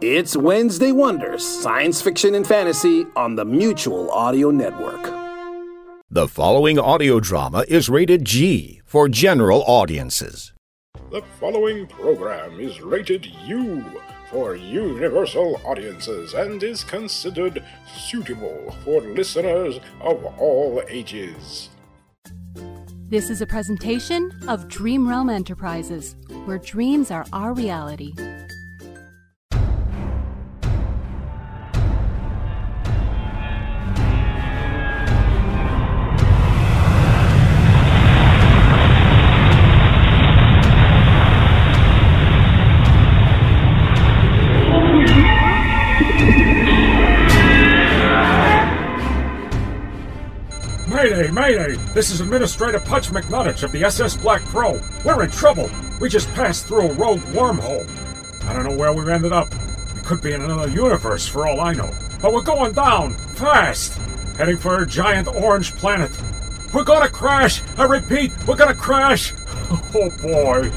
It's Wednesday Wonders, science fiction and fantasy on the Mutual Audio Network. The following audio drama is rated G for general audiences. The following program is rated U for universal audiences and is considered suitable for listeners of all ages. This is a presentation of Dream Realm Enterprises, where dreams are our reality. Mayday, Mayday! This is Administrator Putch McNuttich of the SS Black Crow. We're in trouble. We just passed through a rogue wormhole. I don't know where we've ended up. We could be in another universe for all I know. But we're going down, fast, heading for a giant orange planet. We're gonna crash! I repeat, we're gonna crash! Oh boy.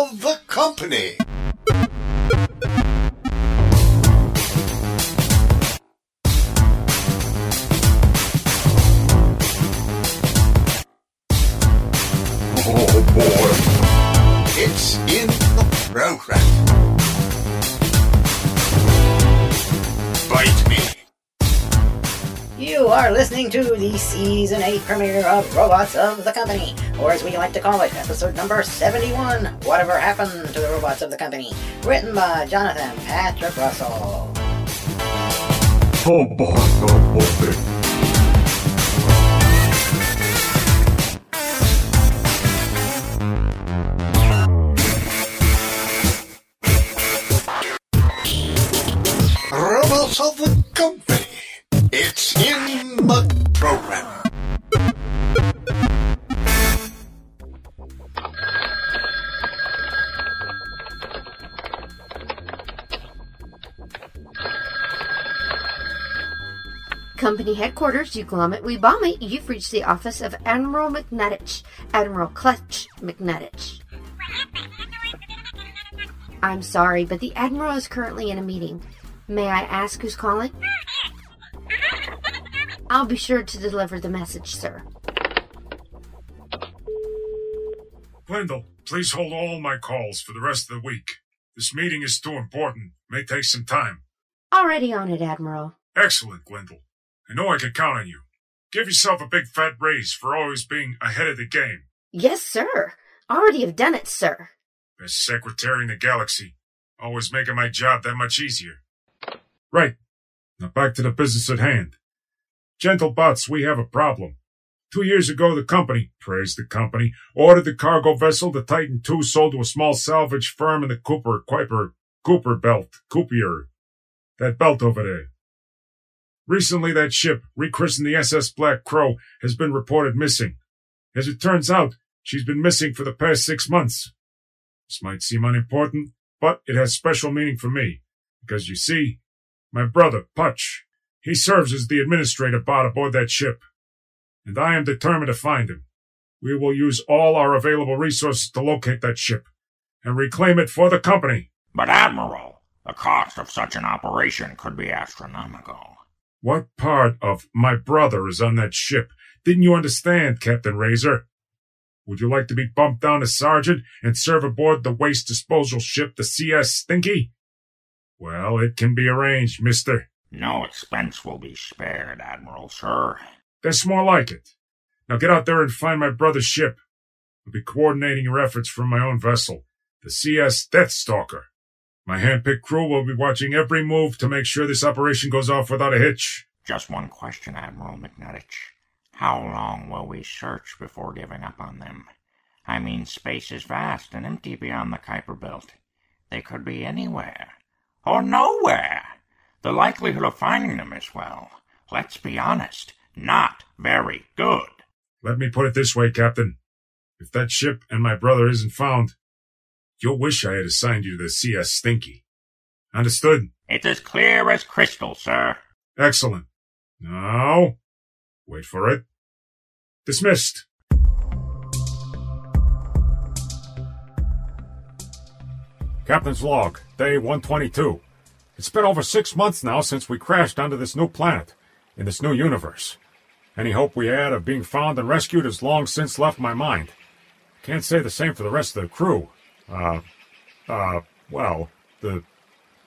Of the Company. Listening to the season 8 premiere of Robots of the Company, or as we like to call it, episode number 71 Whatever Happened to the Robots of the Company, written by Jonathan Patrick Russell. Oh boy, oh boy. Of the headquarters, you glum it, we bomb it. You've reached the office of Admiral McNuttich, Admiral Clutch McNuttich. I'm sorry, but the Admiral is currently in a meeting. May I ask who's calling? I'll be sure to deliver the message, sir. Glendale, please hold all my calls for the rest of the week. This meeting is too important. May take some time. Already on it, Admiral. Excellent, Glendale. I know I can count on you. Give yourself a big fat raise for always being ahead of the game. Yes, sir. Already have done it, sir. Best secretary in the galaxy. Always making my job that much easier. Right. Now back to the business at hand. Gentle bots, we have a problem. Two years ago, the company, praise the company, ordered the cargo vessel, the Titan II, sold to a small salvage firm in the Cooper, Kuiper, Cooper belt, Coopier. That belt over there. Recently, that ship, rechristened the SS Black Crow, has been reported missing. As it turns out, she's been missing for the past six months. This might seem unimportant, but it has special meaning for me, because you see, my brother, Putch, he serves as the administrator bot aboard that ship, and I am determined to find him. We will use all our available resources to locate that ship and reclaim it for the company. But, Admiral, the cost of such an operation could be astronomical. What part of my brother is on that ship? Didn't you understand, Captain Razor? Would you like to be bumped down to sergeant and serve aboard the waste disposal ship, the CS Stinky? Well, it can be arranged, mister. No expense will be spared, Admiral, sir. That's more like it. Now get out there and find my brother's ship. I'll be coordinating your efforts from my own vessel, the CS Deathstalker. My handpicked crew will be watching every move to make sure this operation goes off without a hitch. Just one question, Admiral McNuttich. How long will we search before giving up on them? I mean, space is vast and empty beyond the Kuiper Belt. They could be anywhere. Or nowhere. The likelihood of finding them is, well, let's be honest, not very good. Let me put it this way, Captain. If that ship and my brother isn't found, you'll wish I had assigned you to the CS Stinky. Understood? It's as clear as crystal, sir. Excellent. Now, wait for it. Dismissed. Captain's log, day 122. It's been over six months now since we crashed onto this new planet, in this new universe. Any hope we had of being found and rescued has long since left my mind. Can't say the same for the rest of the crew. Uh, uh, well, the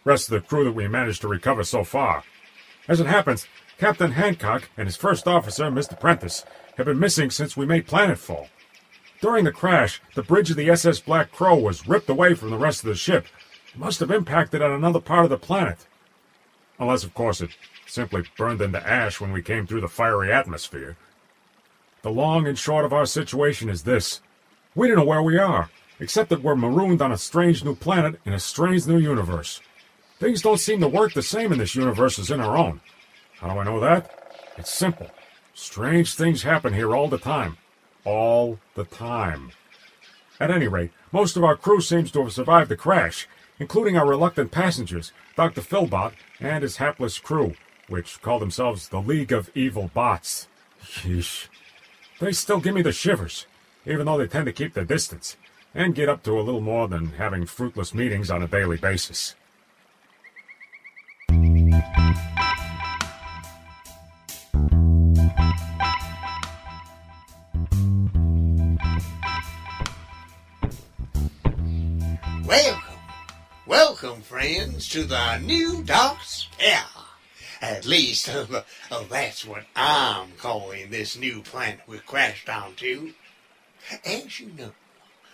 rest of the crew that we managed to recover so far. As it happens, Captain Hancock and his first officer, Mr. Prentice, have been missing since we made planetfall. During the crash, the bridge of the SS Black Crow was ripped away from the rest of the ship. It must have impacted on another part of the planet. Unless, of course, it simply burned into ash when we came through the fiery atmosphere. The long and short of our situation is this. We don't know where we are, except that we're marooned on a strange new planet in a strange new universe. Things don't seem to work the same in this universe as in our own. How do I know that? It's simple. Strange things happen here all the time all the time. At any rate, most of our crew seems to have survived the crash, including our reluctant passengers, Dr. Philbot and his hapless crew, which call themselves the League of Evil Bots. Yeesh. They still give me the shivers, even though they tend to keep their distance, and get up to a little more than having fruitless meetings on a daily basis. Welcome, welcome, friends, to the new docks. Yeah, at least uh, that's what I'm calling this new planet we crashed onto. As you know,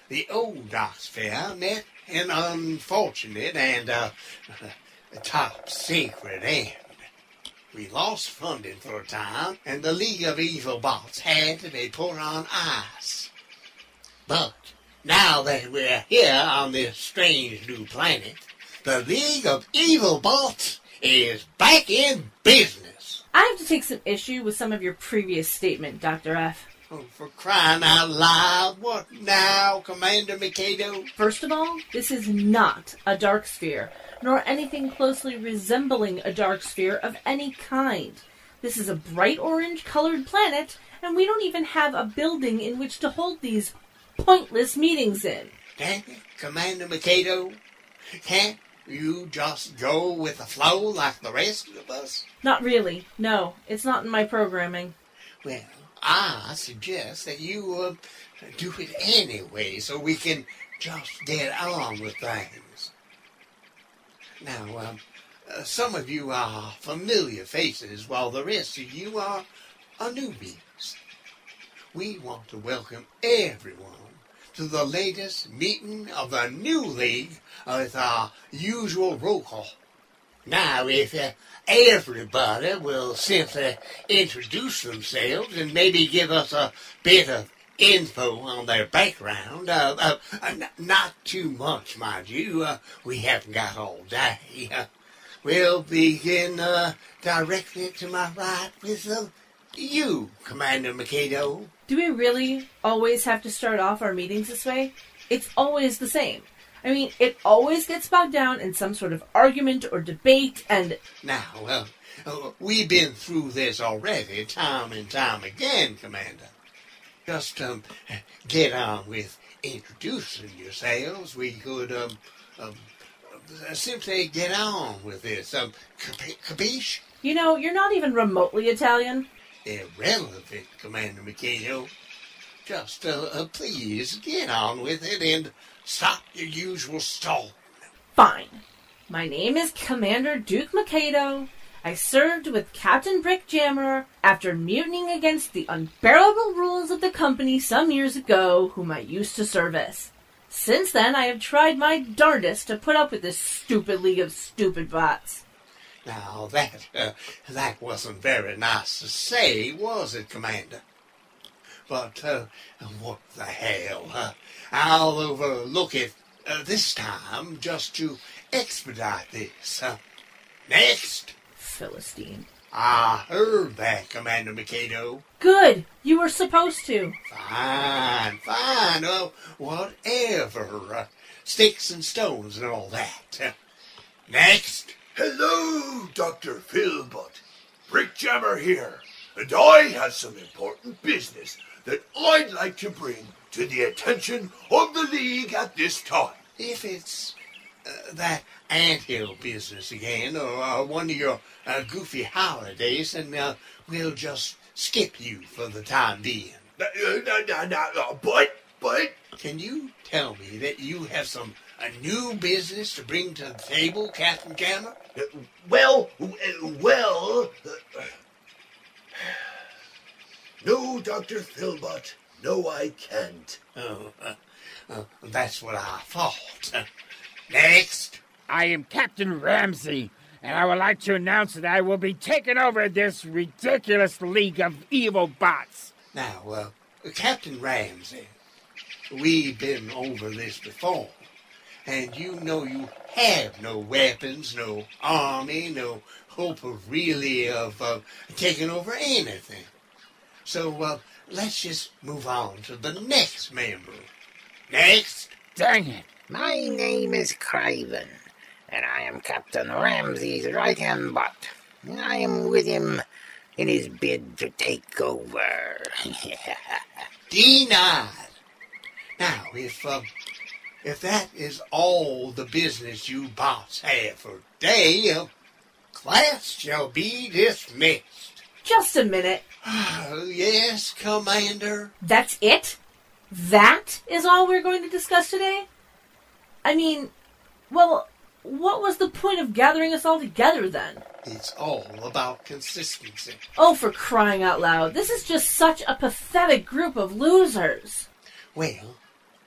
the old met an unfortunate and uh, top secret end. We lost funding for a time, and the League of Evil Bots had to be put on ice. But now that we're here on this strange new planet, the League of Evil Bots is back in business. I have to take some issue with some of your previous statement, Dr. F. Oh, for crying out loud, what now, Commander Mikado? First of all, this is not a dark sphere, nor anything closely resembling a dark sphere of any kind. This is a bright orange colored planet, and we don't even have a building in which to hold these pointless meetings in. Dang it, Commander Mikado. Can't you just go with the flow like the rest of us? Not really. No, it's not in my programming. Well, I suggest that you uh, do it anyway so we can just get on with things. Now, um, uh, some of you are familiar faces while the rest of you are, are newbies. We want to welcome everyone to the latest meeting of the new league with our usual roll call. Now, if uh, everybody will simply introduce themselves and maybe give us a bit of info on their background, uh, uh, n- not too much, mind you. Uh, we haven't got all day. Uh, we'll begin uh, directly to my right with uh, you, Commander Mikado. Do we really always have to start off our meetings this way? It's always the same. I mean, it always gets bogged down in some sort of argument or debate, and. Now, uh, uh, we've been through this already, time and time again, Commander. Just um, get on with introducing yourselves. We could um, um, uh, simply get on with this. Um, capi- capiche? You know, you're not even remotely Italian. Irrelevant, Commander Mikado. just uh, uh, please get on with it and stop your usual stall. Fine. My name is Commander Duke Mikado. I served with Captain Brick Jammer after mutinying against the unbearable rules of the company some years ago, whom I used to service. Since then, I have tried my darndest to put up with this stupid league of stupid bots. Now that uh, that wasn't very nice to say, was it, Commander? But uh, what the hell? Uh, I'll overlook it uh, this time just to expedite this. Uh, next. Philistine. I heard that, Commander Mikado. Good. You were supposed to. Fine, fine. Uh, whatever. Uh, sticks and stones and all that. Uh, next. Hello, Dr. Philbot. Brick Jammer here, and I have some important business that I'd like to bring to the attention of the League at this time. If it's uh, that anthill business again, or uh, one of your uh, goofy holidays, then uh, we'll just skip you for the time being. Uh, uh, uh, uh, uh, but, but, Can you tell me that you have some a new business to bring to the table, Captain Jammer? uh, well, uh, well. No, Dr. Philbot. No, I can't. Oh, uh, uh, that's what I thought. Uh, next. I am Captain Ramsey, and I would like to announce that I will be taking over this ridiculous league of evil bots. Now, uh, Captain Ramsey, we've been over this before, and you know you have no weapons, no army, no hope of really of uh, taking over anything. So uh, let's just move on to the next member. Next. Dang it. My name is Craven, and I am Captain Ramsey's right hand bot. I am with him in his bid to take over. Denied. Now, if uh, if that is all the business you bots have for today, uh, class shall be dismissed. Just a minute. Oh, yes, Commander. That's it? That is all we're going to discuss today? I mean, well, what was the point of gathering us all together then? It's all about consistency. Oh, for crying out loud. This is just such a pathetic group of losers. Well,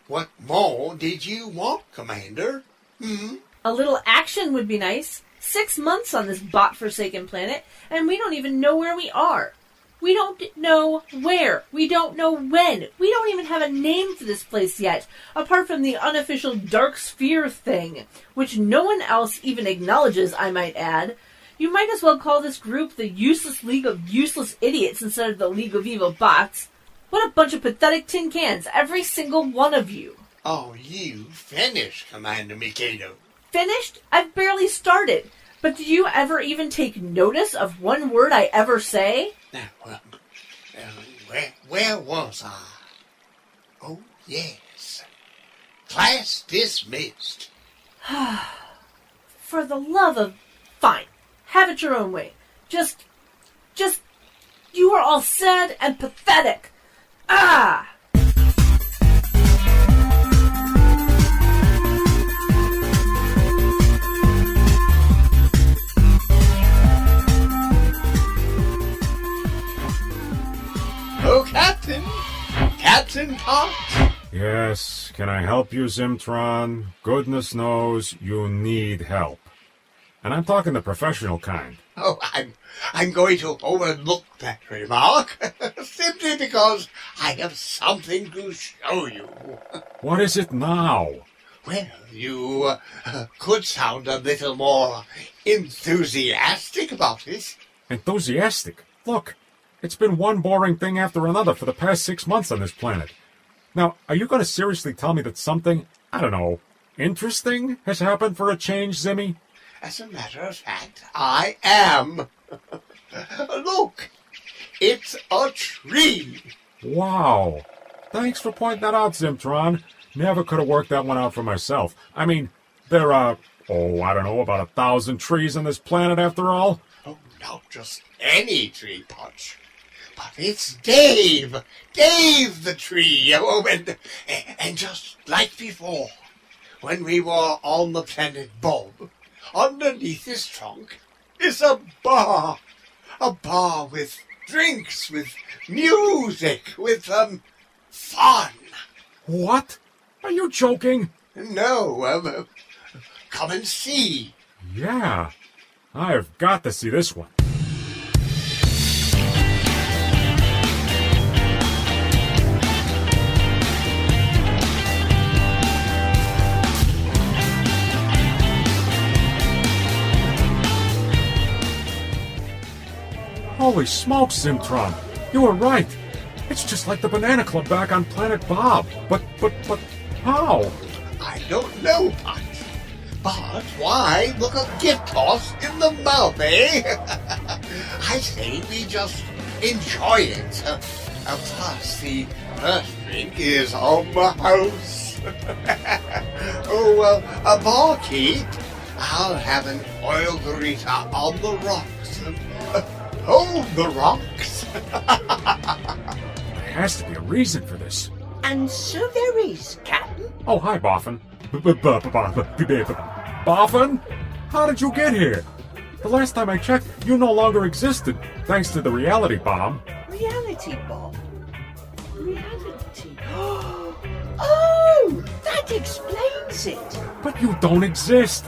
what more did you want, Commander? Hmm? A little action would be nice. Six months on this bot forsaken planet, and we don't even know where we are. We don't know where. We don't know when. We don't even have a name for this place yet, apart from the unofficial Dark Sphere thing, which no one else even acknowledges, I might add. You might as well call this group the Useless League of Useless Idiots instead of the League of Evil Bots. What a bunch of pathetic tin cans, every single one of you. Oh, you finished, Commander Mikado. Finished? I've barely started. But do you ever even take notice of one word I ever say? Now, uh, uh, where, where was I? Oh, yes. Class dismissed. For the love of. Fine. Have it your own way. Just. Just. You are all sad and pathetic. Ah! Pot! Yes, can I help you, Zimtron? Goodness knows you need help. And I'm talking the professional kind. Oh, I'm, I'm going to overlook that remark simply because I have something to show you. What is it now? Well, you uh, could sound a little more enthusiastic about it. Enthusiastic. Look, it's been one boring thing after another for the past six months on this planet. Now, are you going to seriously tell me that something, I don't know, interesting has happened for a change, Zimmy? As a matter of fact, I am. Look, it's a tree. Wow. Thanks for pointing that out, Zimtron. Never could have worked that one out for myself. I mean, there are, oh, I don't know, about a thousand trees on this planet after all. Oh, not just any tree, Putch. But it's Dave, Dave the tree. Oh, and, and just like before, when we were on the planet Bob, underneath his trunk is a bar, a bar with drinks, with music, with um fun. What? Are you joking? No, um, come and see. Yeah. I've got to see this one. Holy smokes, Zimtron! You were right! It's just like the Banana Club back on Planet Bob. But, but, but, how? I don't know, Putch. But why look a gift horse in the mouth, eh? I say we just enjoy it. Uh, plus, the first drink is on the house. oh, well, uh, a barkeep, I'll have an oil burrito on the rocks. Oh, the rocks. There has to be a reason for this. And so there is, Captain. Oh, hi, Boffin. Boffin? How did you get here? The last time I checked, you no longer existed, thanks to the reality bomb. Reality bomb? Reality. Oh, that explains it. But you don't exist.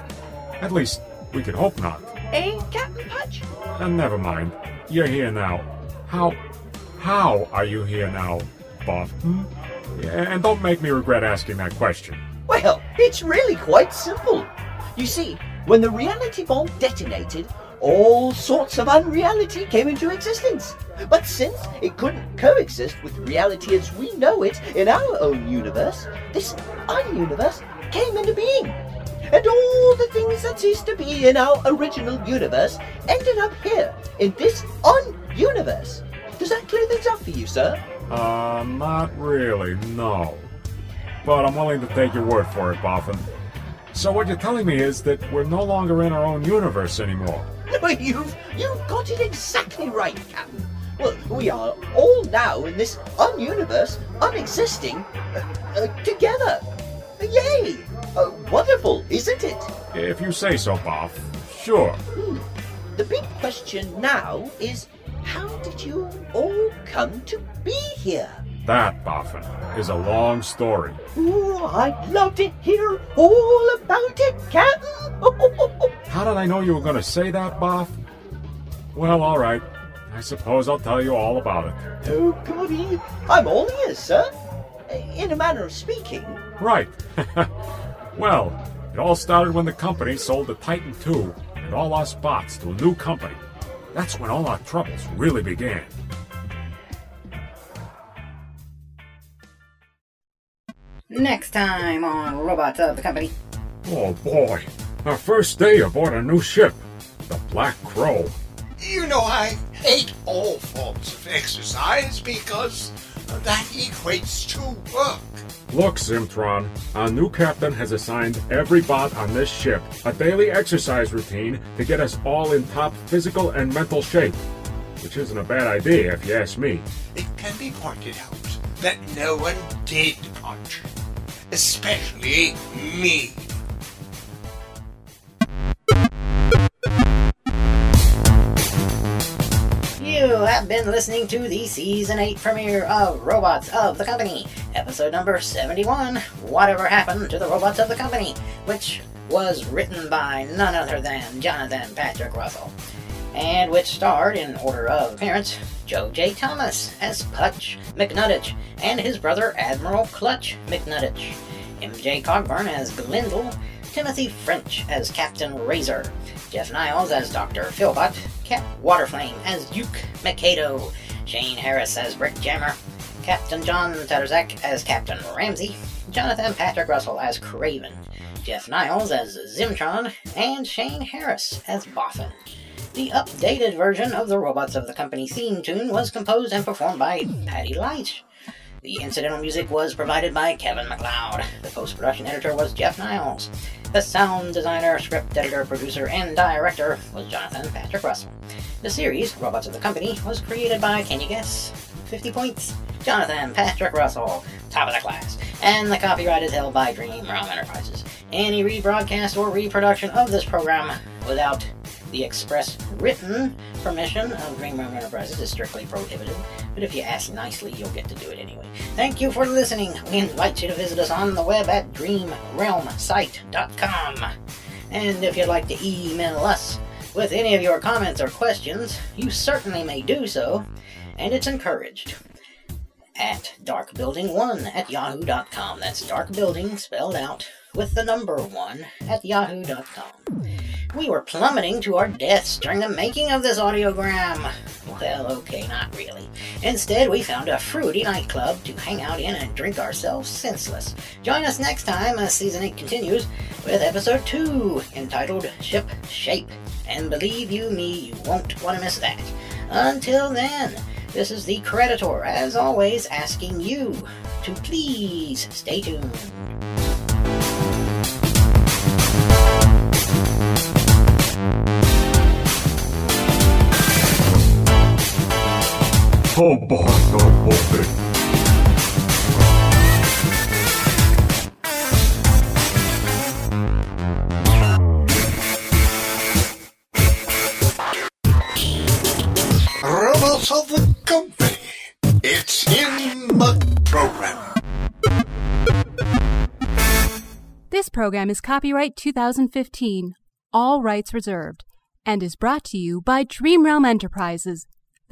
At least, we could hope not. Eh, Captain Putch? And never mind. You're here now. How how are you here now, Boffin? Yeah, hmm? and don't make me regret asking that question. Well, it's really quite simple. You see, when the reality bomb detonated, all sorts of unreality came into existence. But since it couldn't coexist with reality as we know it in our own universe, this ununiverse came into being. And all the things that ceased to be in our original universe ended up here, in this un-universe. Does that clear things up for you, sir? Uh, not really, no. But I'm willing to take your word for it, Boffin. So what you're telling me is that we're no longer in our own universe anymore. No, you've you've got it exactly right, Captain. Well, we are all now in this un-universe, unexisting, uh, uh, together. Yay! Uh, wonderful, isn't it? If you say so, Boff. Sure. Hmm. The big question now is, how did you all come to be here? That, Boffin, is a long story. Ooh, I'd love to hear all about it, Captain. How did I know you were going to say that, Boff? Well, all right. I suppose I'll tell you all about it. Oh, goody. I'm all ears, sir. In a manner of speaking. Right. well, it all started when the company sold the Titan II and all our spots to a new company. That's when all our troubles really began. Next time on Robots of the Company. Oh boy, our first day aboard a new ship, the Black Crow. You know, I hate all forms of exercise because that equates to work. Look, Zimtron, our new captain has assigned every bot on this ship a daily exercise routine to get us all in top physical and mental shape. Which isn't a bad idea, if you ask me. It can be pointed out that no one did Putch, especially me. Have been listening to the Season 8 premiere of Robots of the Company, episode number 71 Whatever Happened to the Robots of the Company, which was written by none other than Jonathan Patrick Russell, and which starred, in order of appearance, Joe J. Thomas as Putch McNuttich and his brother Admiral Clutch McNuttich, MJ Cogburn as Glendale, Timothy French as Captain Razor, Jeff Niles as Dr. Philbot, Cap Waterflame as Duke Mikado, Shane Harris as Brick Jammer, Captain John Taterzak as Captain Ramsey, Jonathan Patrick Russell as Craven, Jeff Niles as Zimtron, and Shane Harris as Boffin. The updated version of the Robots of the Company theme tune was composed and performed by Patty Leitch. The incidental music was provided by Kevin MacLeod. The post production editor was Jeff Niles. The sound designer, script editor, producer, and director was Jonathan Patrick Russell. The series, Robots of the Company, was created by, can you guess? 50 points. Jonathan Patrick Russell, top of the class. And the copyright is held by Dream Realm Enterprises. Any rebroadcast or reproduction of this program without the express written permission of Dream Realm Enterprises is strictly prohibited, but if you ask nicely, you'll get to do it anyway. Thank you for listening. We invite you to visit us on the web at dreamrealmsite.com. And if you'd like to email us with any of your comments or questions, you certainly may do so, and it's encouraged. At darkbuilding1 at yahoo.com. That's darkbuilding spelled out with the number 1 at yahoo.com. We were plummeting to our deaths during the making of this audiogram. Well, okay, not really. Instead, we found a fruity nightclub to hang out in and drink ourselves senseless. Join us next time as Season 8 continues with Episode 2, entitled Ship Shape. And believe you me, you won't want to miss that. Until then, this is the Creditor, as always, asking you to please stay tuned. Boy. Robots of the Company. It's in the program. This program is copyright 2015, all rights reserved, and is brought to you by Dream Realm Enterprises.